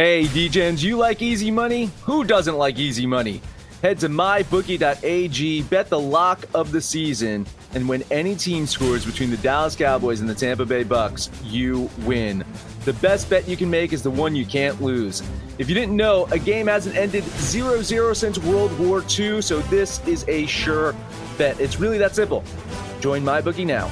Hey, DJs, you like easy money? Who doesn't like easy money? Head to mybookie.ag, bet the lock of the season, and when any team scores between the Dallas Cowboys and the Tampa Bay Bucks, you win. The best bet you can make is the one you can't lose. If you didn't know, a game hasn't ended 0 0 since World War II, so this is a sure bet. It's really that simple. Join MyBookie now.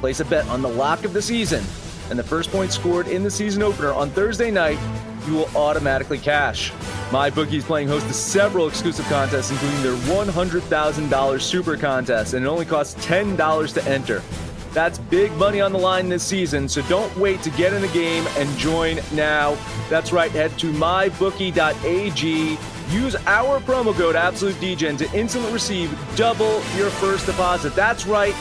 Place a bet on the lock of the season, and the first point scored in the season opener on Thursday night you will automatically cash. MyBookie is playing host to several exclusive contests, including their $100,000 Super Contest, and it only costs $10 to enter. That's big money on the line this season, so don't wait to get in the game and join now. That's right, head to mybookie.ag. Use our promo code AbsoluteDGen to instantly receive double your first deposit. That's right,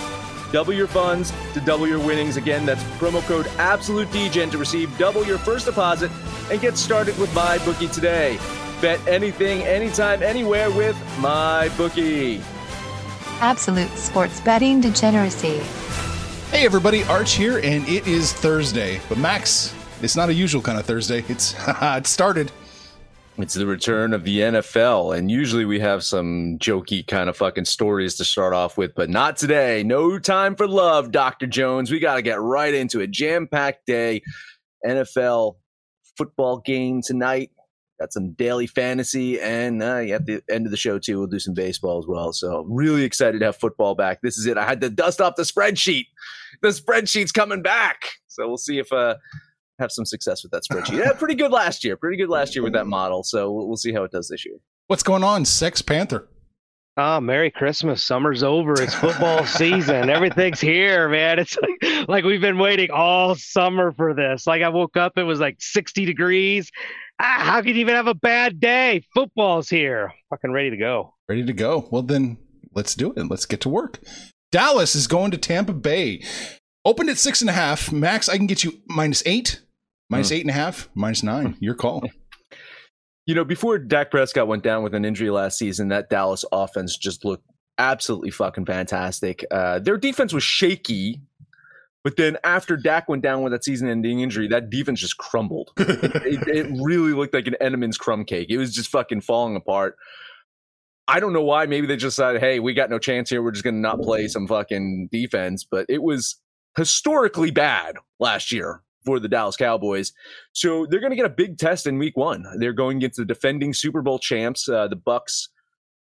double your funds to double your winnings. Again, that's promo code Absolute AbsoluteDGen to receive double your first deposit and get started with MyBookie today. Bet anything, anytime, anywhere with MyBookie. Absolute sports betting degeneracy. Hey everybody, Arch here, and it is Thursday. But Max, it's not a usual kind of Thursday. It's it started. It's the return of the NFL, and usually we have some jokey kind of fucking stories to start off with, but not today. No time for love, Dr. Jones. We got to get right into it. Jam packed day. NFL football game tonight. Got some daily fantasy, and uh, at the end of the show too, we'll do some baseball as well. So really excited to have football back. This is it. I had to dust off the spreadsheet. The spreadsheet's coming back, so we'll see if uh have some success with that spreadsheet. Yeah, pretty good last year. Pretty good last year with that model. So we'll, we'll see how it does this year. What's going on, Sex Panther? Oh, Merry Christmas. Summer's over. It's football season. Everything's here, man. It's like, like we've been waiting all summer for this. Like I woke up, it was like 60 degrees. Ah, how can you even have a bad day? Football's here. Fucking ready to go. Ready to go. Well, then let's do it. Let's get to work. Dallas is going to Tampa Bay. Opened at six and a half. Max, I can get you minus eight, minus mm. eight and a half, minus nine. Your call. You know, before Dak Prescott went down with an injury last season, that Dallas offense just looked absolutely fucking fantastic. Uh, their defense was shaky, but then after Dak went down with that season-ending injury, that defense just crumbled. it, it, really looked like an Entenmann's crumb cake. It was just fucking falling apart. I don't know why. Maybe they just said, "Hey, we got no chance here. We're just going to not play some fucking defense." But it was historically bad last year for the Dallas Cowboys. So they're going to get a big test in week one. They're going against the defending Super Bowl champs, uh, the Bucks.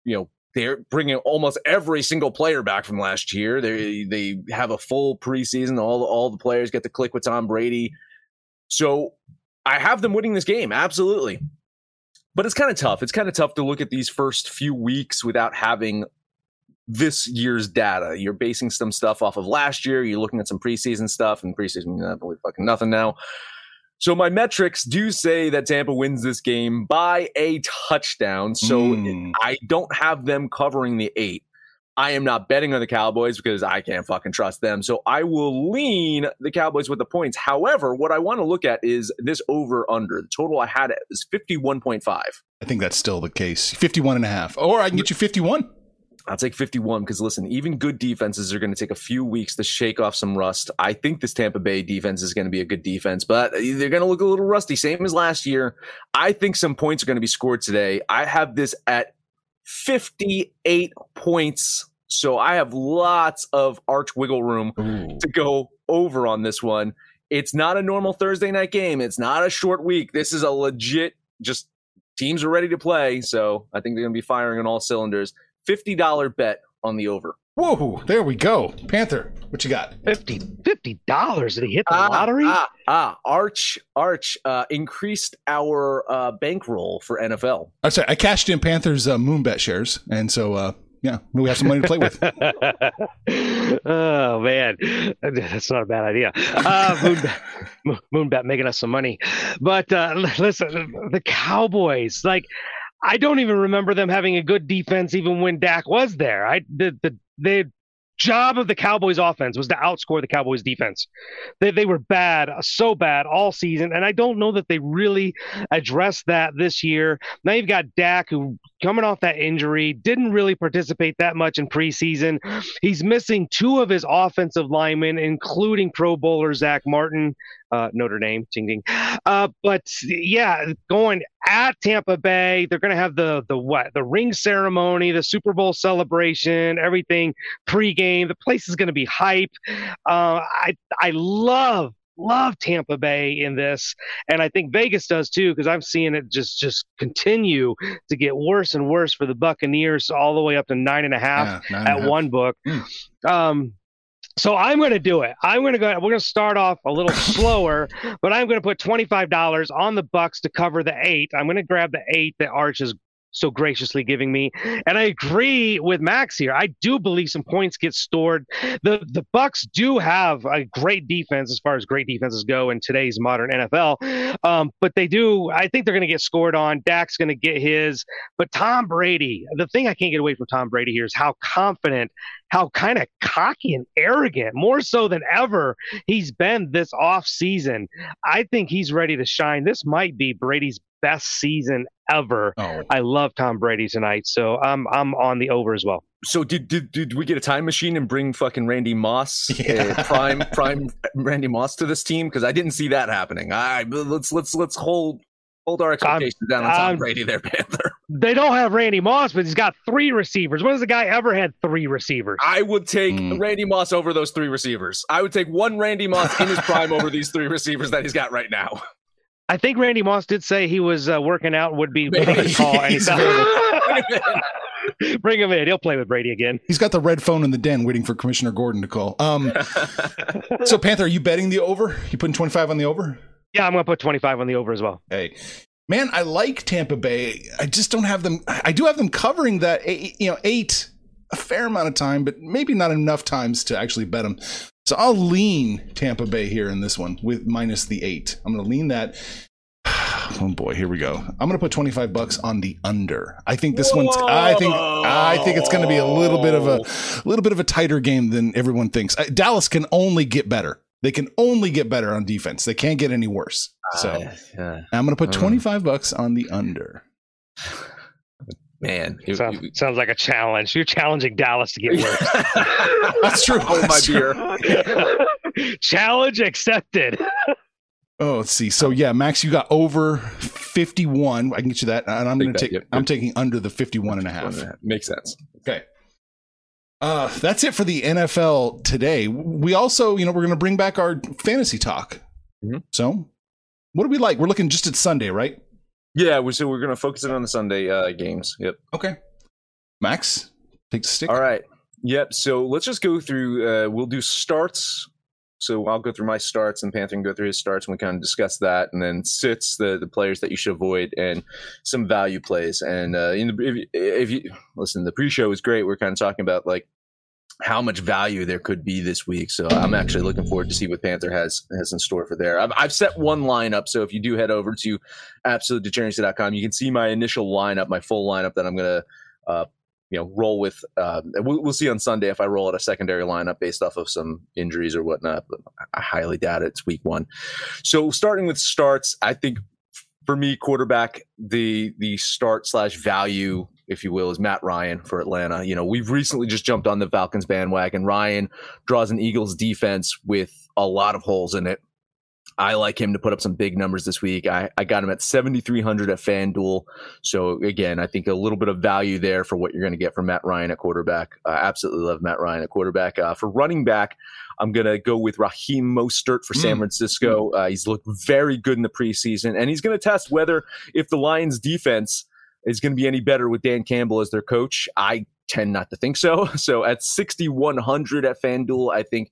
You know, they're bringing almost every single player back from last year. They they have a full preseason. All all the players get to click with Tom Brady. So I have them winning this game, absolutely. But it's kind of tough. It's kind of tough to look at these first few weeks without having this year's data. You're basing some stuff off of last year. You're looking at some preseason stuff, and preseason, I believe fucking nothing now. So my metrics do say that Tampa wins this game by a touchdown. So mm. I don't have them covering the eight. I am not betting on the Cowboys because I can't fucking trust them. So I will lean the Cowboys with the points. However, what I want to look at is this over under. The total I had is 51.5. I think that's still the case. 51 and a half. Or I can get you 51. I'll take 51 because listen, even good defenses are going to take a few weeks to shake off some rust. I think this Tampa Bay defense is going to be a good defense, but they're going to look a little rusty, same as last year. I think some points are going to be scored today. I have this at 58 points. So I have lots of arch wiggle room Ooh. to go over on this one. it's not a normal Thursday night game. It's not a short week. This is a legit, just teams are ready to play. So I think they're going to be firing on all cylinders. $50 bet on the over. Whoa, there we go. Panther, what you got? 50 dollars did he hit the Ah, lottery? Ah, ah, Arch, Arch uh, increased our uh, bankroll for NFL. I'm sorry, I cashed in Panthers uh, Moonbet shares, and so uh, yeah, we have some money to play with. oh man, that's not a bad idea. Uh, Moonbet, Mo- Moonbet making us some money, but uh, listen, the Cowboys, like, I don't even remember them having a good defense even when Dak was there. I the the the job of the Cowboys offense was to outscore the Cowboys defense. They they were bad, so bad all season, and I don't know that they really addressed that this year. Now you've got Dak who coming off that injury, didn't really participate that much in preseason. He's missing two of his offensive linemen, including Pro Bowler Zack Martin, uh, Notre Dame, ding ding. Uh, but yeah, going at Tampa Bay, they're going to have the the what the ring ceremony, the Super Bowl celebration, everything pregame. The place is going to be hype. Uh, I I love love Tampa Bay in this, and I think Vegas does too because I'm seeing it just just continue to get worse and worse for the Buccaneers, all the way up to nine and a half Yeah, nine at half. one book. Mm. Um, so I'm going to do it. I'm going to go. We're going to start off a little slower, but I'm going to put twenty five dollars on the Bucks to cover the eight. I'm going to grab the eight that Arch is so graciously giving me, and I agree with Max here. I do believe some points get stored. the The Bucks do have a great defense as far as great defenses go in today's modern NFL, um, but they do. I think they're going to get scored on. Dak's going to get his, but Tom Brady. The thing I can't get away from Tom Brady here is how confident how kind of cocky and arrogant, more so than ever, he's been this off season. I think he's ready to shine. This might be Brady's best season ever. Oh, I love Tom Brady tonight, so I'm I'm on the over as well. So did, did did we get a time machine and bring fucking Randy Moss, Yeah. uh, prime prime Randy Moss to this team? Because I didn't see that happening. All right, but let's let's let's hold hold our expectations down on Tom I'm- Brady there, Panther. They don't have Randy Moss, but he's got three receivers. When has the guy ever had three receivers? I would take Mm. Randy Moss over those three receivers. I would take one Randy Moss in his prime over these three receivers that he's got right now. I think Randy Moss did say he was uh, working out, would be willing to call He's anytime. Bring him in. He'll play with Brady again. he's got the red phone in the den waiting for Commissioner Gordon to call. Um, so Panther, are you betting the over? You putting twenty five on the over? Yeah, I'm going to put 25 on the over as well. Hey, man, I like Tampa Bay. I just don't have them. I do have them covering that, eight, you know, eight a fair amount of time, but maybe not enough times to actually bet them. So I'll lean Tampa Bay here in this one with minus the eight. I'm going to lean that. Oh boy, here we go. I'm going to put 25 bucks on the under. I think this one's. I think. I think it's going to be a little bit of a, little bit of a tighter game than everyone thinks. Dallas can only get better. They can only get better on defense. They can't get any worse. So. Uh, yeah. I'm going to put Uh. 25 bucks on the under. man, it- Sounds, it- sounds like a challenge. You're challenging Dallas to get worse. That's true. Hold my true. beer. challenge accepted. Oh, let's see. So yeah, Max, you got over 51. I can get you that. And I'm going to that, take yep, I'm yep. taking under the 51 and a half. Makes sense. Okay. Uh, that's it for the NFL today. We also, you know, we're going to bring back our fantasy talk. Mhm. So, what do we like? We're looking just at Sunday, right? Yeah, we so we're gonna focus it on the Sunday uh, games. Yep. Okay. Max, take the stick. All right. Yep. So let's just go through. Uh, we'll do starts. So I'll go through my starts, and Panther can go through his starts, and we kind of discuss that, and then sits the the players that you should avoid, and some value plays. And uh, in the, if, if you listen, the pre-show was great. We're kind of talking about like how much value there could be this week. So I'm actually looking forward to see what Panther has has in store for there. I've, I've set one lineup, so if you do head over to absolutedegeneracy.com, you can see my initial lineup, my full lineup that I'm gonna uh, you know roll with. Uh, we'll, we'll see on Sunday if I roll out a secondary lineup based off of some injuries or whatnot. But I highly doubt it. It's week one. So starting with starts, I think for me, quarterback, the the start slash value, if you will, is Matt Ryan for Atlanta. You know, we've recently just jumped on the Falcons bandwagon. Ryan draws an Eagles defense with a lot of holes in it. I like him to put up some big numbers this week. I, I got him at 7,300 at FanDuel. So, again, I think a little bit of value there for what you're going to get from Matt Ryan at quarterback. I absolutely love Matt Ryan at quarterback. Uh, for running back, I'm going to go with Raheem Mostert for San Mm. Francisco. Uh, he's looked very good in the preseason, and he's going to test whether if the Lions defense is going to be any better with Dan Campbell as their coach. I tend not to think so. So at 6,100 at FanDuel, I think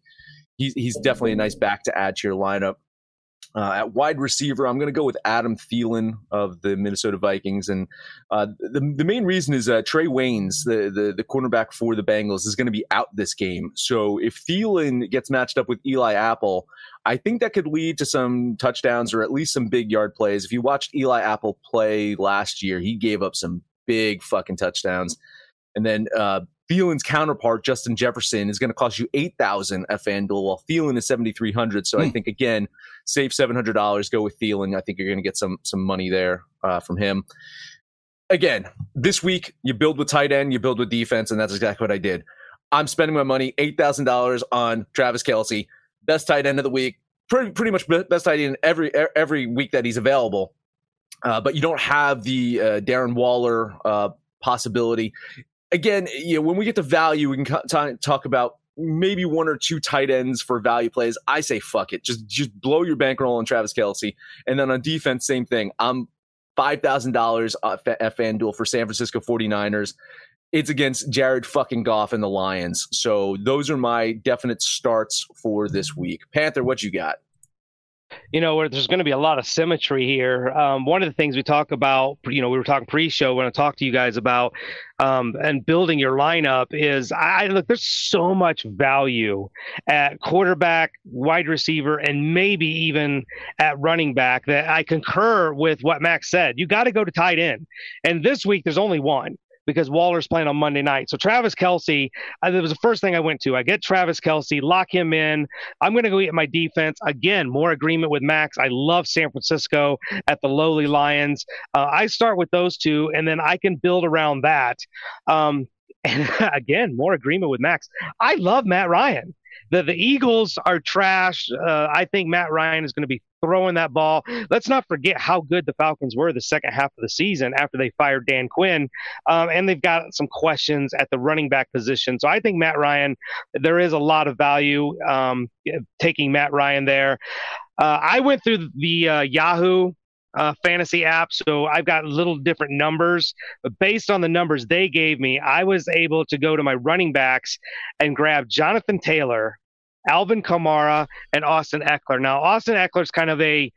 he's, he's definitely a nice back to add to your lineup. Uh, at wide receiver, I'm going to go with Adam Thielen of the Minnesota Vikings, and uh, the the main reason is uh, Trae Waynes, the, the the cornerback for the Bengals, is going to be out this game. So if Thielen gets matched up with Eli Apple, I think that could lead to some touchdowns or at least some big yard plays. If you watched Eli Apple play last year, he gave up some big fucking touchdowns, and then uh, Thielen's counterpart, Justin Jefferson, is going to cost you eight thousand at FanDuel, while Thielen is seventy three hundred. So I Hmm. think again, save seven hundred dollars, go with Thielen. I think you're going to get some some money there uh, from him. Again, this week you build with tight end, you build with defense, and that's exactly what I did. I'm spending my money eight thousand dollars on Travis Kelce, best tight end of the week, pretty pretty much best tight end every every week that he's available. Uh, but you don't have the uh, Darren Waller uh, possibility. Again, you know, when we get to value, we can ta- talk about maybe one or two tight ends for value plays. I say fuck it, just just blow your bankroll on Travis Kelce, and then on defense, same thing. I'm five thousand dollars at FanDuel for San Francisco 49ers. It's against Jared fucking Goff and the Lions. So those are my definite starts for this week. Panther, what you got? You know, where there's going to be a lot of symmetry here. Um, one of the things we talk about, you know, we were talking pre-show when I talked to you guys about um, and building your lineup is I look. There's so much value at quarterback, wide receiver, and maybe even at running back that I concur with what Max said. You got to go to tight end, and this week there's only one because Waller's playing on Monday night. So Travis Kelce, uh, that was the first thing I went to. I get Travis Kelce, lock him in. I'm going to go get my defense. Again, more agreement with Max. I love San Francisco at the lowly Lions. Uh, I start with those two, and then I can build around that. Um, and again, more agreement with Max. I love Matt Ryan. The, the Eagles are trash. Uh, I think Matt Ryan is going to be throwing that ball. Let's not forget how good the Falcons were the second half of the season after they fired Dan Quinn. Um, and they've got some questions at the running back position. So I think Matt Ryan, there is a lot of value um, taking Matt Ryan there. Uh, I went through the uh, Yahoo uh, fantasy app, so I've got little different numbers. But based on the numbers they gave me, I was able to go to my running backs and grab Jonathan Taylor, Alvin Kamara, and Austin Ekeler. Now, Austin Ekeler's kind of a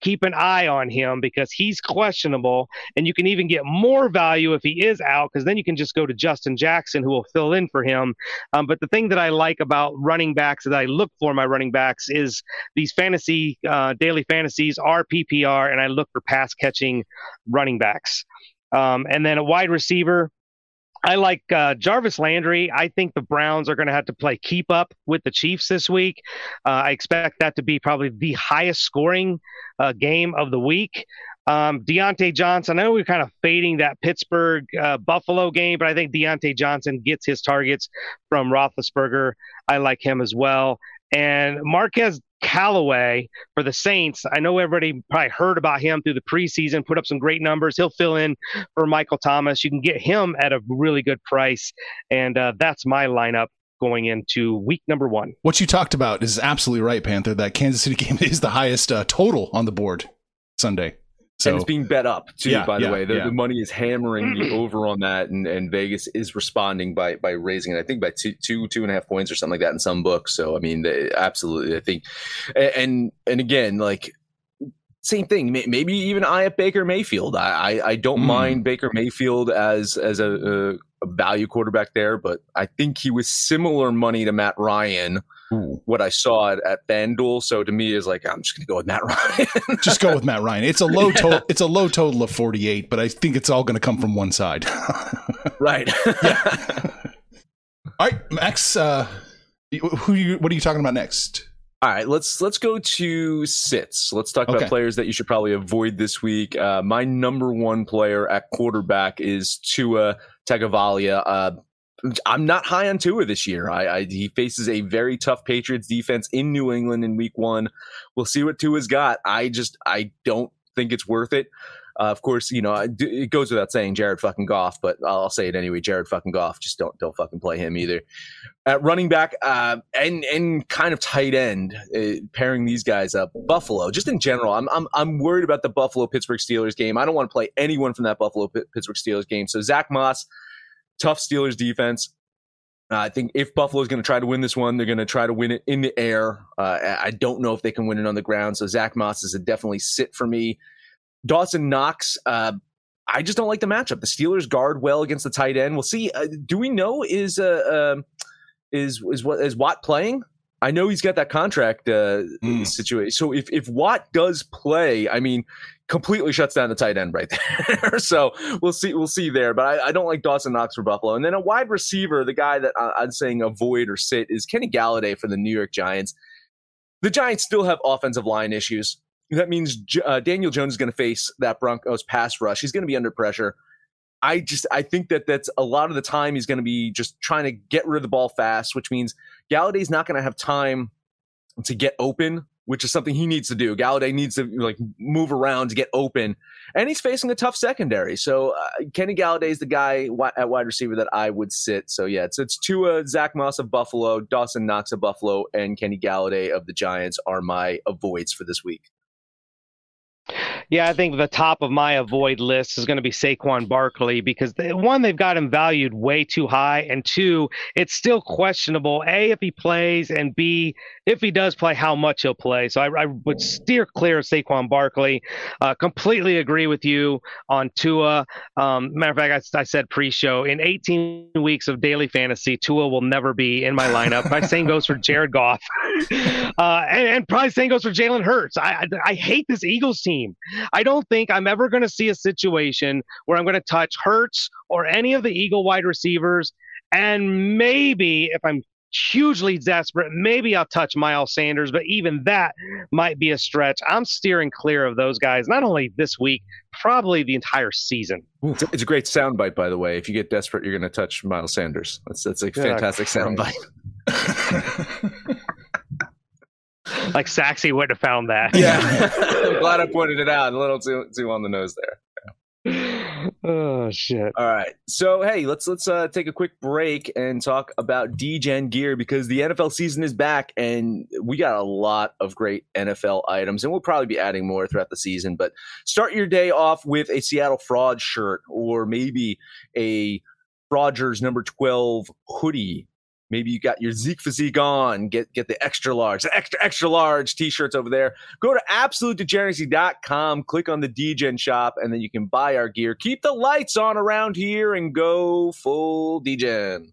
keep an eye on him because he's questionable and you can even get more value if he is out because then you can just go to justin jackson who will fill in for him um, but the thing that i like about running backs that i look for my running backs is these fantasy uh, daily fantasies are ppr and i look for pass catching running backs um, and then a wide receiver I like uh, Jarvis Landry. I think the Browns are going to have to play keep up with the Chiefs this week. Uh, I expect that to be probably the highest scoring uh, game of the week. Um, Diontae Johnson, I know we're kind of fading that Pittsburgh uh, Buffalo game, but I think Diontae Johnson gets his targets from Roethlisberger. I like him as well. And Marquez Callaway for the Saints. I know everybody probably heard about him through the preseason, put up some great numbers. He'll fill in for Michael Thomas. You can get him at a really good price. And uh, that's my lineup going into week number one. What you talked about is absolutely right, Panther. That Kansas City game is the highest uh, total on the board Sunday. So and it's being bet up too. Yeah, by the yeah, way, the, yeah. the money is hammering the over on that, and, and Vegas is responding by by raising it. I think by two two two and a half points or something like that in some books. So I mean, they, absolutely, I think, and and again, like same thing. Maybe even I at Baker Mayfield. I I, I don't Mm. mind Baker Mayfield as as a, a, a value quarterback there, but I think he was similar money to Matt Ryan. Ooh. What I saw at, at FanDuel, so to me is like I'm just gonna go with Matt Ryan. just go with Matt Ryan. It's a low total. It's a low total of forty eight, but I think it's all going to come from one side. right. all right, Max. Uh, who you? What are you talking about next? All right, let's let's go to sits. Let's talk Okay. about players that you should probably avoid this week. Uh, my number one player at quarterback is Tua Tagovailoa. Uh, I'm not high on Tua this year. I, I he faces a very tough Patriots defense in New England in Week One. We'll see what Tua's got. I just I don't think it's worth it. Uh, of course, you know it goes without saying Jared fucking Goff, but I'll say it anyway. Jared fucking Goff, just don't don't fucking play him either. At running back uh, and and kind of tight end, uh, pairing these guys up. Buffalo, just in general, I'm I'm I'm worried about the Buffalo Pittsburgh Steelers game. I don't want to play anyone from that Buffalo Pittsburgh Steelers game. So Zack Moss, tough Steelers defense. Uh, I think if Buffalo is going to try to win this one, they're going to try to win it in the air. Uh, I don't know if they can win it on the ground. So Zack Moss is a definitely sit for me. Dawson Knox, uh, I just don't like the matchup. The Steelers guard well against the tight end. We'll see. Uh, do we know is uh, um, is is what is Watt playing? I know he's got that contract uh, mm. situation. So if if Watt does play, I mean, completely shuts down the tight end right there. so we'll see. We'll see there. But I, I, don't like Dawson Knox for Buffalo. And then a wide receiver, the guy that I, I'm saying avoid or sit is Kenny Golladay for the New York Giants. The Giants still have offensive line issues. That means uh, Daniel Jones is going to face that Broncos pass rush. He's going to be under pressure. I just I think that that's a lot of the time he's going to be just trying to get rid of the ball fast, which means Golladay's not going to have time to get open, which is something he needs to do. Golladay needs to like move around to get open, and he's facing a tough secondary. So uh, Kenny Golladay is the guy at wide receiver that I would sit. So yeah, it's it's Tua, Zack Moss of Buffalo, Dawson Knox of Buffalo, and Kenny Golladay of the Giants are my avoids for this week. Yeah, I think the top of my avoid list is going to be Saquon Barkley because they, one, they've got him valued way too high, and two, it's still questionable. A, if he plays, and B, if he does play, how much he'll play. So I, I would steer clear of Saquon Barkley. Uh, completely agree with you on Tua. Um, matter of fact, I, I said pre-show in 18 weeks of daily fantasy, Tua will never be in my lineup. my same goes for Jared Goff, uh, and, and, probably same goes for Jalen Hurts. I, I, I hate this Eagles team. I don't think I'm ever going to see a situation where I'm going to touch Hurts or any of the Eagle wide receivers. And maybe if I'm hugely desperate, maybe I'll touch Miles Sanders, but even that might be a stretch. I'm steering clear of those guys, not only this week, probably the entire season. It's a great soundbite, by the way. If you get desperate, you're going to touch Miles Sanders. That's, that's a fantastic soundbite. like Saxy would have found that. Yeah, I'm glad I pointed it out. A little too too on the nose there. oh shit! All right, so hey, let's let's uh, take a quick break and talk about DGen gear because the NFL season is back and we got a lot of great NFL items and we'll probably be adding more throughout the season. But start your day off with a Seattle Fraud shirt or maybe a Rodgers number twelve hoodie Maybe you got your Zeke physique on. Get get the extra large, the extra extra large t-shirts over there. Go to absolutedegeneracy.com, click on the DGen shop, and then you can buy our gear. Keep the lights on around here and go full DGen.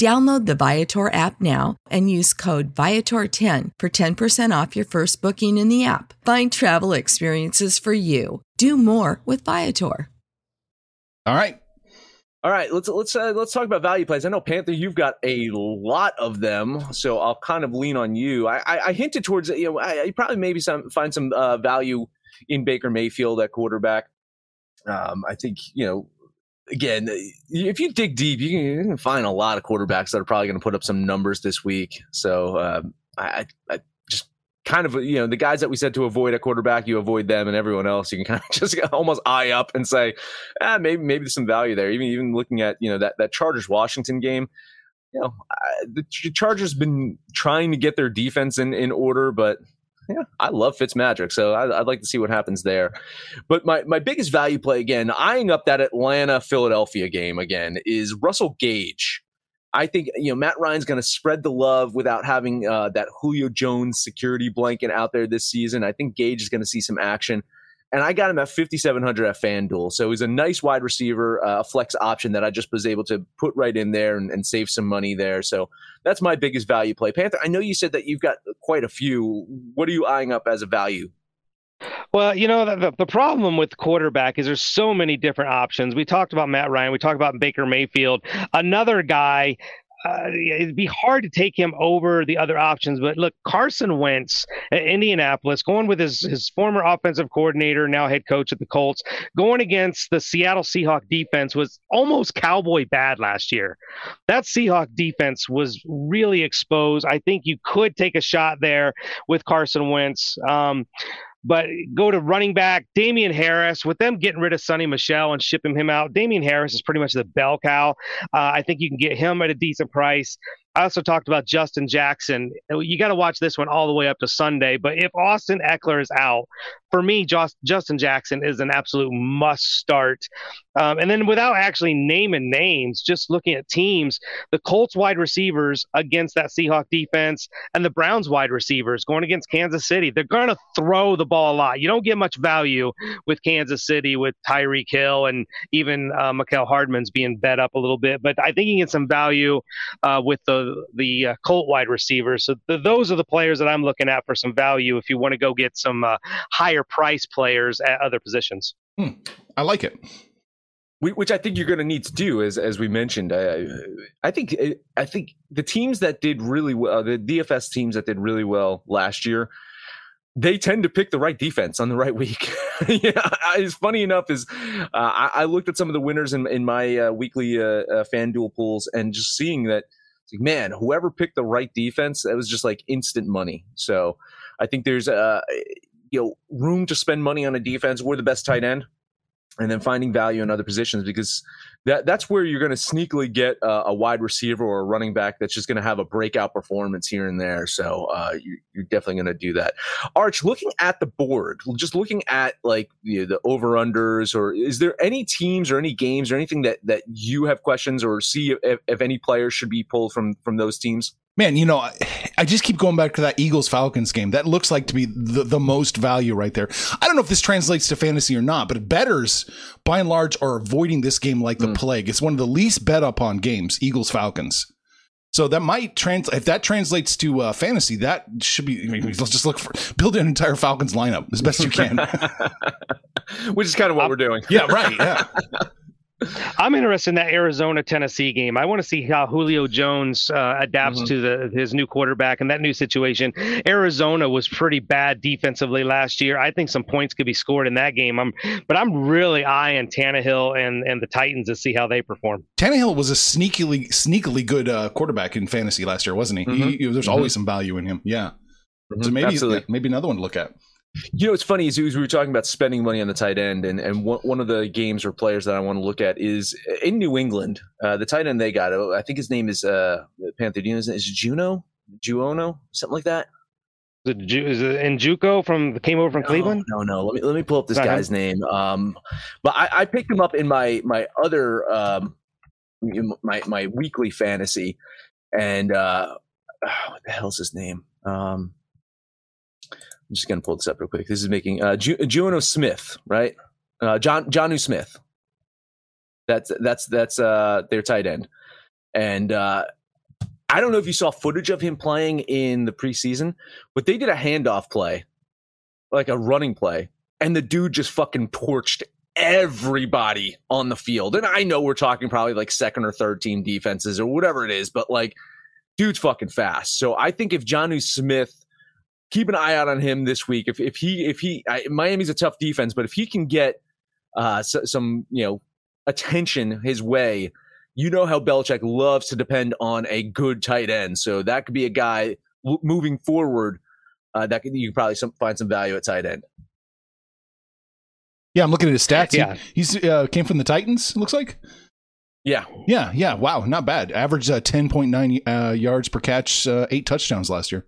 Download the Viator app now and use code Viator10 for 10% off your first booking in the app. Find travel experiences for you. Do more with Viator. All right. All right, let's let's uh, let's talk about value plays. I know Panther, you've got a lot of them, so I'll kind of lean on you. I, I, I hinted towards you know I, I probably maybe some find some uh, value in Baker Mayfield at quarterback. Um, I think you know again, if you dig deep, you can, find a lot of quarterbacks that are probably going to put up some numbers this week. So um, I, I, just kind of you know the guys that we said to avoid a quarterback, you avoid them, and everyone else you can kind of just almost eye up and say, ah, maybe maybe there's some value there. Even even looking at you know that that Chargers Washington game, you know the Chargers been trying to get their defense in in order, but yeah, I love Fitzmagic, so I, would like to see what happens there. But my my biggest value play again, eyeing up that Atlanta Philadelphia game again, is Russell Gage. I think you know Matt Ryan's going to spread the love without having uh, that Julio Jones security blanket out there this season. I think Gage is going to see some action, and I got him at 5700 at FanDuel. So he's a nice wide receiver, uh, a flex option that I just was able to put right in there and, and, save some money there. So that's my biggest value play. Panther, I know you said that you've got quite a few. What are you eyeing up as a value well, you know, the, the problem with quarterback is there's so many different options. We talked about Matt Ryan, we talked about Baker Mayfield. Another guy uh, it'd be hard to take him over the other options. But look, Carson Wentz at Indianapolis, going with his, his former offensive coordinator, now head coach at the Colts, going against the Seattle Seahawk defense was almost cowboy bad last year. That Seahawk defense was really exposed. I think you could take a shot there with Carson Wentz. Um, but go to running back Damien Harris. With them getting rid of Sony Michel and shipping him out, Damien Harris is pretty much the bell cow. Uh, I think you can get him at a decent price. I also talked about Justin Jackson. You got to watch this one all the way up to Sunday. But if Austin Ekeler is out, for me, Just, Justin Jackson is an absolute must start. Um, and then without actually naming names, just looking at teams, the Colts wide receivers against that Seahawk defense and the Browns wide receivers going against Kansas City, they're going to throw the ball a lot. You don't get much value with Kansas City with Tyreek Hill and even uh, Mecole Hardman's being bet up a little bit. But I think you get some value uh, with the the uh, Colt wide receivers. So th- those are the players that I'm looking at for some value if you want to go get some uh, higher price players at other positions. Hmm. I like it. which I think you're going to need to do, as as we mentioned. I, I think I think the teams that did really well, the DFS teams that did really well last year, they tend to pick the right defense on the right week. yeah, it's funny enough is uh, I, I, looked at some of the winners in in my uh, weekly uh, uh, FanDuel pools and just seeing that like, man, whoever picked the right defense, that was just like instant money. So I think there's uh you know room to spend money on a defense. We're the best tight end, and then finding value in other positions because that that's where you're going to sneakily get a, a, wide receiver or a running back that's just going to have a breakout performance here and there. So uh, you, are definitely going to do that. Arch, looking at the board, just looking at like you know, the over unders, or is there any teams or any games or anything that that you have questions or see if, if any players should be pulled from from those teams? Man, you know, I, I, just keep going back to that Eagles Falcons game. That looks like to be the, the most value right there. I don't know if this translates to fantasy or not, but betters by and large are avoiding this game like the mm. plague. It's one of the least bet upon games, Eagles Falcons. So that might translate. If that translates to uh, fantasy, that should be. I mean, let's just look for build an entire Falcons lineup as best you can. Which is kind of what we're doing. Yeah, right. Yeah. I'm interested in that Arizona Tennessee game. I want to see how Julio Jones uh, adapts mm-hmm. to the his new quarterback and that new situation. Arizona was pretty bad defensively last year. I think some points could be scored in that game. I'm, but I'm really eyeing Tannehill and and the Titans to see how they perform. Tannehill was a sneakily sneakily good uh, quarterback in fantasy last year, wasn't he? Mm-hmm. he, he there's mm-hmm. always some value in him. Yeah. Mm-hmm. So maybe yeah, maybe another one to look at. You know, it's funny is we were talking about spending money on the tight end, and and one of the games or players that I want to look at is in New England. Uh, the tight end they got, oh, I think his name is uh, Panther. Do you know is Juno, Juono, something like that? Is it, is it from came over from no, Cleveland? No, no. Let me let me pull up this guy's him. name. Um, but I, I picked him up in my my other um, my my weekly fantasy, and uh, what the hell's his name? Um, I'm just to pull this up real quick. This is making uh, Ju- Juno Smith, right? Uh, John Jonnu Smith. That's that's that's uh, their tight end, and uh, I don't know if you saw footage of him playing in the preseason, but they did a handoff play, like a running play, and the dude just fucking torched everybody on the field. And I know we're talking probably like second or third team defenses or whatever it is, but like, dude's fucking fast. So I think if Jonnu Smith keep an eye out on him this week. If if he if he I, Miami's a tough defense, but if he can get uh, so, some you know attention his way, you know how Belichick loves to depend on a good tight end. So that could be a guy moving forward uh, that could, you can probably some, find some value at tight end. Yeah, I'm looking at his stats. Yeah. He, he's uh, came from the Titans. It looks like. Yeah, Yeah, yeah. Wow, not bad. Average uh, 10.9 uh, yards per catch, uh, eight touchdowns last year.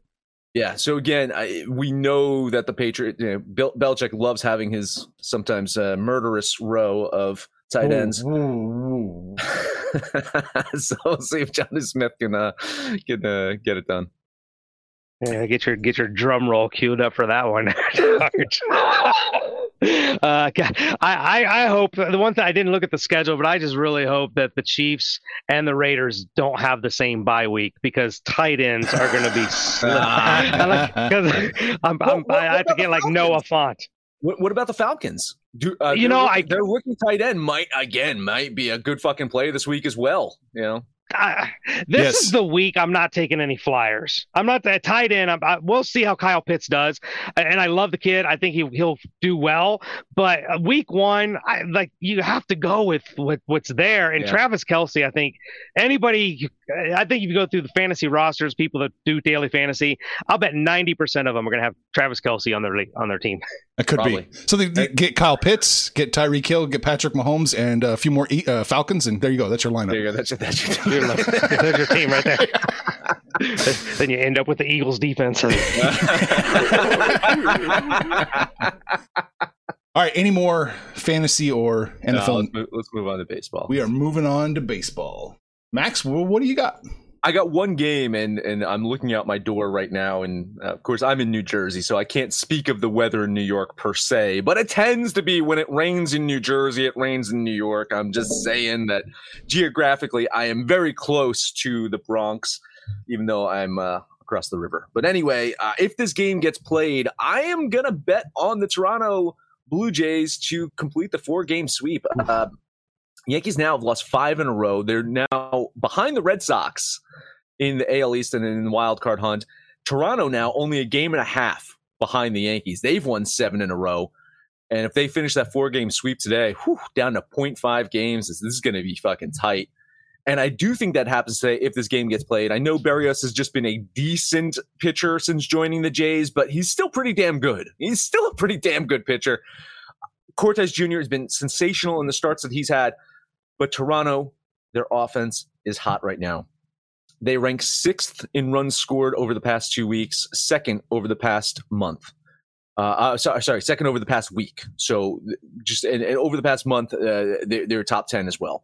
Yeah. So again, I, we know that the Patriot, you know, Bill, Belichick loves having his sometimes uh, murderous row of tight ends. so we'll see if Johnny Smith can uh, can uh, get it done. Yeah, get your get your drum roll queued up for that one. uh, God, I, I I hope the one thing I didn't look at the schedule, but I just really hope that the Chiefs and the Raiders don't have the same bye week because tight ends are going to be. Because I'm, I'm, I have to get like Noah Fant. What, what about the Falcons? Do, uh, You know, rookie- I- their rookie tight end might again might be a good fucking play this week as well. You know, I, this Yes. is the week I'm not taking any flyers. I'm not that tight end. I'm, I, we'll see how Kyle Pitts does, and I love the kid. I think he he'll do well. But uh, week one, I like you have to go with with what's there. And Yeah. Travis Kelce, I think anybody, I think if you go through the fantasy rosters, people that do daily fantasy, I'll bet 90 percent of them are going to have Travis Kelce on their on their team. That could Probably. be. So they, they get Kyle Pitts, get Tyreek Hill, get Patrick Mahomes, and a few more E- uh, Falcons, and there you go. That's your lineup. there you go. That's your, that's your You're There's your team right there. then you end up with the Eagles defense. All right. Any more fantasy or No, NFL? let's, move, let's move on to baseball. we are moving on to baseball. Max, wh- what do you got? I got one game, and and I'm looking out my door right now, and uh, of course I'm in New Jersey, so I can't speak of the weather in New York per se. But it tends to be when it rains in New Jersey, it rains in New York. I'm just saying that geographically, I am very close to the Bronx, even though I'm uh, across the river. But anyway, uh, if this game gets played, I am gonna bet on the Toronto Blue Jays to complete the four game sweep. Uh, Yankees now have lost five in a row. They're now behind the Red Sox in the AL East and in the wild card hunt. Toronto now only a game and a half behind the Yankees. They've won seven in a row. And if they finish that four game sweep today, whew, down to 0.5 games, this, is going to be fucking tight. And I do think that happens today if this game gets played. I know Berrios has just been a decent pitcher since joining the Jays, but he's still pretty damn good. He's still a pretty damn good pitcher. Cortes Jr. has been sensational in the starts that he's had, but Toronto, their offense is hot right now. They rank sixth in runs scored over the past two weeks, second over the past month. Uh, uh, sorry, sorry, second over the past week. So just and, and over the past month, uh, they're, they're top ten as well.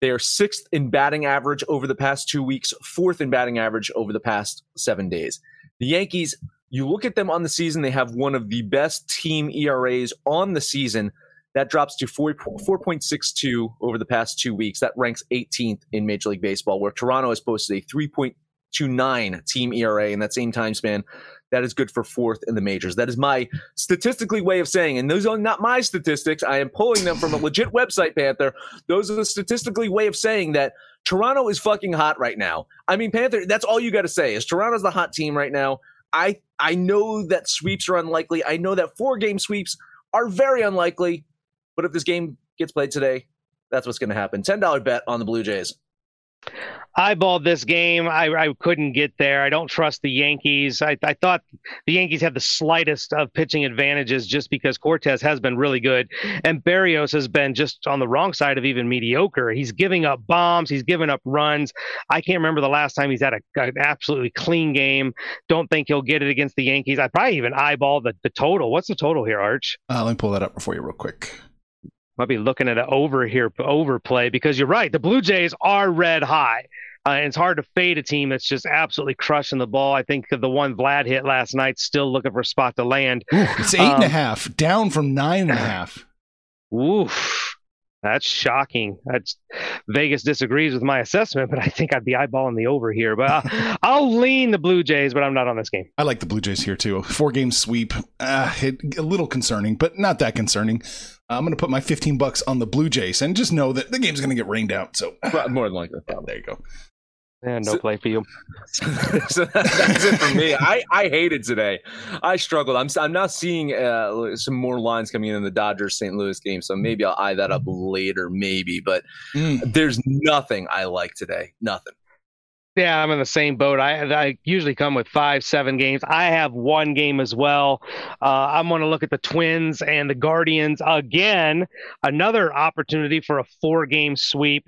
They are sixth in batting average over the past two weeks, fourth in batting average over the past seven days. The Yankees, you look at them on the season, they have one of the best team ERAs on the season. That drops to 4, 4.62 over the past two weeks. That ranks 18th in Major League Baseball, where Toronto has posted a 3.29 team ERA in that same time span. That is good for fourth in the majors. That is my statistically way of saying, and those are not my statistics. I am pulling them from a legit website, Panther. Those are the statistically way of saying that Toronto is fucking hot right now. I mean, Panther, that's all you got to say is Toronto's the hot team right now. I I know that sweeps are unlikely. I know that four game sweeps are very unlikely. But if this game gets played today, that's what's going to happen. Ten dollar bet on the Blue Jays. eyeballed this game. I, I couldn't get there. I don't trust the Yankees. I, I thought the Yankees had the slightest of pitching advantages just because Cortes has been really good. And Berrios has been just on the wrong side of even mediocre. He's giving up bombs, he's giving up runs. I can't remember the last time he's had a, an absolutely clean game. Don't think he'll get it against the Yankees. I probably even eyeball the, the total. What's the total here, Arch? Uh, let me pull that up for you real quick. Might be looking at an over here overplay because you're right. The Blue Jays are red high. Uh, and it's hard to fade a team that's just absolutely crushing the ball. I think the one Vlad hit last night still looking for a spot to land. Ooh, it's eight and a Um, half, down from nine and a half. Oof, that's shocking. That's Vegas disagrees with my assessment, but I think I'd be eyeballing the over here. But I'll, I'll lean the Blue Jays, but I'm not on this game. I like the Blue Jays here too. Four game sweep, uh, it, a little concerning, but not that concerning. I'm going to put my 15 bucks on the Blue Jays and just know that the game's going to get rained out. So More than likely. there you go. And no So- play for you. so that's it for me. I, I hated today. I struggled. I'm I'm now seeing uh, some more lines coming in in the Dodgers St. Louis game, so maybe I'll eye that up later, maybe. But Mm. there's nothing I like today. Nothing. Yeah, I'm in the same boat. I, I usually come with five, seven games. I have one game as well. Uh, I'm going to look at the Twins and the Guardians again. Another opportunity for a four game sweep.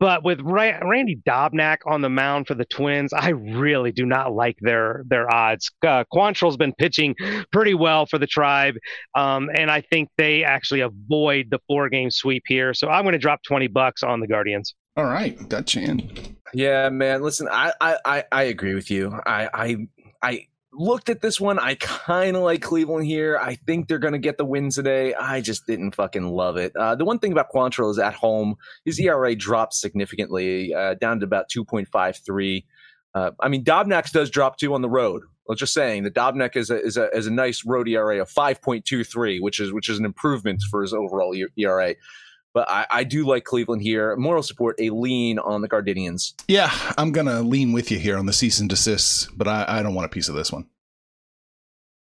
But with Ra- Randy Dobnak on the mound for the Twins, I really do not like their their odds. Uh, Quantrill's been pitching pretty well for the Tribe, um, and I think they actually avoid the four game sweep here. So I'm going to drop twenty bucks on the Guardians. All right, got you in. Yeah, man. Listen, I I I, I agree with you. I I I looked at this one. I kind of like Cleveland here. I think they're going to get the win today. I just didn't fucking love it. Uh, the one thing about Quantrill is at home, his ERA drops significantly, uh, down to about 2.53. Uh, I mean, Dobnak's does drop too on the road. I was just saying that Dobnak is a, is a, is a nice road ERA of 5.23, which is, which is an improvement for his overall ERA. But I, I do like Cleveland here. Moral support, a lean on the Gardenians. Yeah, I'm going to lean with you here on the cease and desist, but I, I don't want a piece of this one.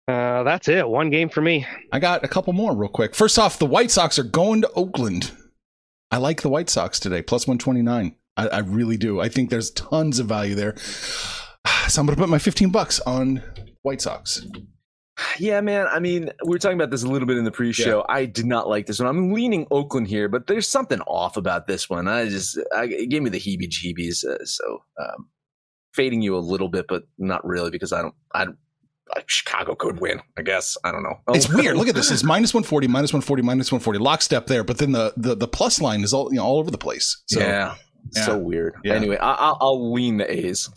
Uh, that's it. One game for me. I got a couple more real quick. First off, the White Sox are going to Oakland. I like the White Sox today, plus 129. I, I really do. I think there's tons of value there. So I'm going to put my 15 bucks on White Sox. Yeah, man. I mean, we were talking about this a little bit in the pre-show. Yeah. I did not like this one. I'm leaning Oakland here, but there's something off about this one. I just, I, it gave me the heebie-jeebies. Uh, so, um, fading you a little bit, but not really because I don't, I, I Chicago could win. I guess I don't know. Oh. It's weird. Look at this. It's minus 140, minus 140, minus 140, lockstep there. But then the the, the plus line is all you know all over the place. So, yeah, yeah. so weird. Yeah. Anyway, I, will I'll lean the A's.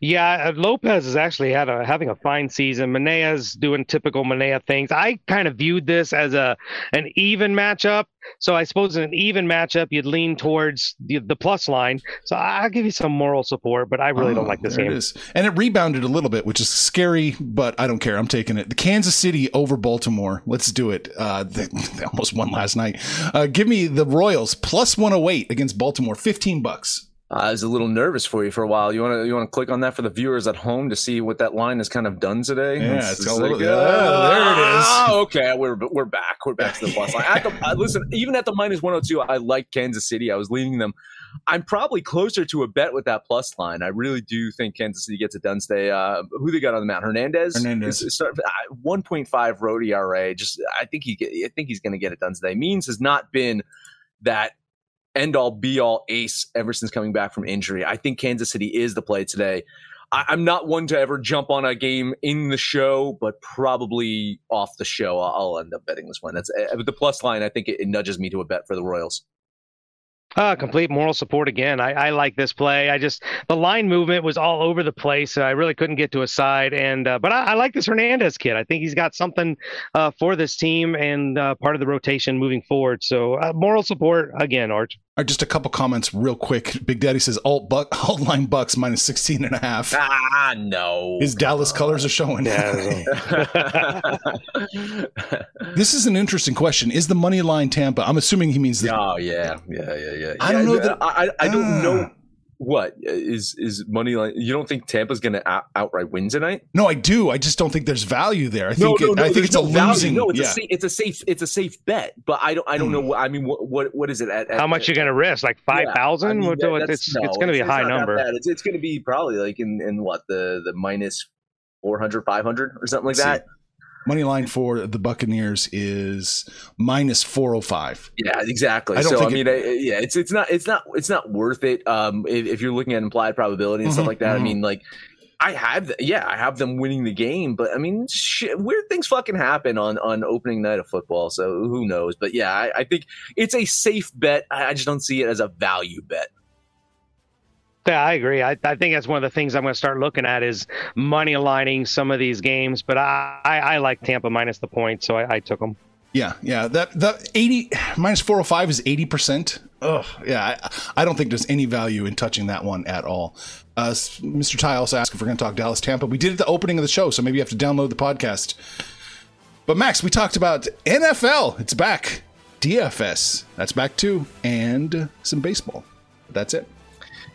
Yeah, uh, Lopez is actually had a, having a fine season. Manaea's doing typical Manaea things. I kind of viewed this as a an even matchup. So I suppose in an even matchup, you'd lean towards the, the plus line. So I'll give you some moral support, but I really oh, don't like this game. It and it rebounded a little bit, which is scary, but I don't care. I'm taking it. The Kansas City over Baltimore. Let's do it. Uh, they, they almost won last night. Uh, give me the Royals plus 108 against Baltimore. 15 bucks. I was a little nervous for you for a while. You want to you want to click on that for the viewers at home to see what that line has kind of done today. Yeah, it's, it's, a little, like, oh, there it is. Oh, okay, we're we're back. We're back to the plus line. At the, uh, listen, even at the minus one hundred oh two, I like Kansas City. I was leaning them. I'm probably closer to a bet with that plus line. I really do think Kansas City gets it done today. Uh, who they got on the mound? Hernandez. Hernandez. Start, uh, 1.5 road ERA. Just I think he I think he's going to get it done today. Means has not been that end all be all ace ever since coming back from injury. I think Kansas City is the play today. I, am not one to ever jump on a game in the show, but probably off the show, I'll, end up betting this one. That's uh, the plus line. I think it, it nudges me to a bet for the Royals. Uh, complete moral support again. I, I like this play. I just the line movement was all over the place. I really couldn't get to a side, and uh, but I, I, like this Hernandez kid. I think he's got something uh, for this team and uh, part of the rotation moving forward. So uh, moral support again, Arch. All right, just a couple comments real quick. Big Daddy says alt buck alt line bucks minus 16 and a half. Ah, no. His Dallas colors are showing. Yeah. this is an interesting question. Is the money line Tampa? I'm assuming he means the Oh yeah. Yeah, yeah, yeah. I don't know that I I, I don't uh, know what is is money line? You don't think Tampa's going to out, outright win tonight? No, I do. I just don't think there's value there. I think no, no, no, I think it's no a losing. No, it's yeah. a safe, it's a safe it's a safe bet. But I don't I don't know. Hmm. What, I mean, what what, what is it at? at How much at, you going to risk? Like five thousand? Yeah, I mean, it's it's going to be a high number. It's it's going to be probably like in in what the the minus 400, 500 or something like Let's that. Money line for the Buccaneers is minus four hundred five. Yeah, exactly. I so I mean, it, yeah, it's it's not it's not it's not worth it. Um, if, if you're looking at implied probability and mm-hmm, stuff like that, mm-hmm. I mean, like I have, yeah, I have them winning the game, but I mean, shit, weird things fucking happen on on opening night of football. So who knows? But yeah, I, I think it's a safe bet. I just don't see it as a value bet. Yeah, I agree. I, I think that's one of the things I'm going to start looking at is money aligning some of these games. But I, I, I like Tampa minus the point, so I, I took them. Yeah, yeah. That that eighty minus four hundred oh five is eighty percent. Ugh, yeah. I, I, don't think there's any value in touching that one at all. Uh, Mr. Ty also asked if we're going to talk Dallas Tampa. We did at the opening of the show, so maybe you have to download the podcast. But Max, we talked about NFL. It's back. DFS, that's back too, and some baseball. That's it.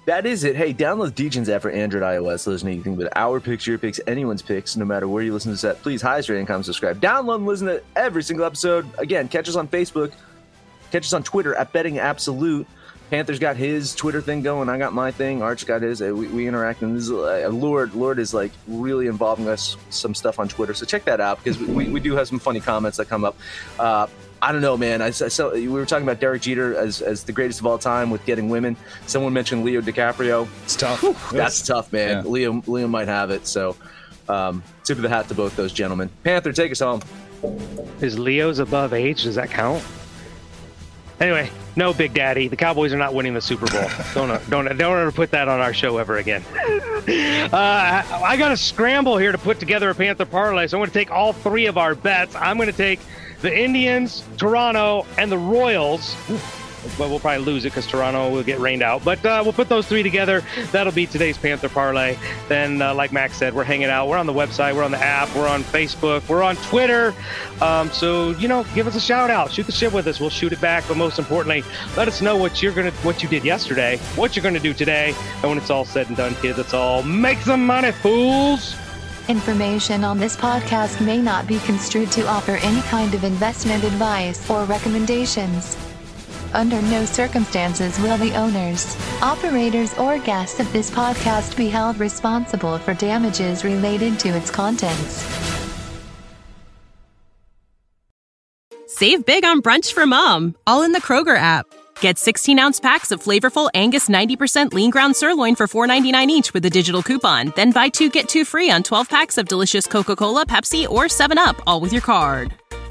That is it. Hey, download the Degens app for Android, iOS. Listen to anything but our picks, your picks, anyone's picks, no matter where you listen to this at. Please, highest rating, comment, subscribe. Download and listen to every single episode. Again, catch us on Facebook. Catch us on Twitter at Betting Absolute. Panther's got his Twitter thing going. I got my thing. Arch got his. Uh, we, we interact, and this is, uh, Lord Lord is like really involving us some stuff on Twitter. So check that out because we, we do have some funny comments that come up. Uh, I don't know, man. I, I saw, we were talking about Derek Jeter as, as the greatest of all time with getting women. Someone mentioned Leo DiCaprio. It's tough. That's tough, man. Yeah. Leo Leo might have it. So um, tip of the hat to both those gentlemen. Panther, take us home. Is Leo's above age? Does that count? Anyway, no, Big Daddy. The Cowboys are not winning the Super Bowl. don't don't don't ever put that on our show ever again. uh, I, got to scramble here to put together a Panther parlay, so I'm going to take all three of our bets. I'm going to take the Indians, Toronto, and the Royals. But we'll probably lose it because Toronto will get rained out. But uh, we'll put those three together. That'll be today's Panther parlay. Then, uh, like Max said, we're hanging out. We're on the website. We're on the app. We're on Facebook. We're on Twitter. Um, so you know, give us a shout out. Shoot the shit with us. We'll shoot it back. But most importantly, let us know what you're gonna, what you did yesterday, what you're gonna do today, and when it's all said and done, kids, it's all make some money, fools. Information on this podcast may not be construed to offer any kind of investment advice or recommendations. Under no circumstances will the owners, operators, or guests of this podcast be held responsible for damages related to its contents. Save big on brunch for mom, all in the Kroger app. Get 16 ounce packs of flavorful Angus 90% lean ground sirloin for $4.99 each with a digital coupon. Then buy two get two free on 12 packs of delicious Coca Cola, Pepsi, or 7UP, all with your card.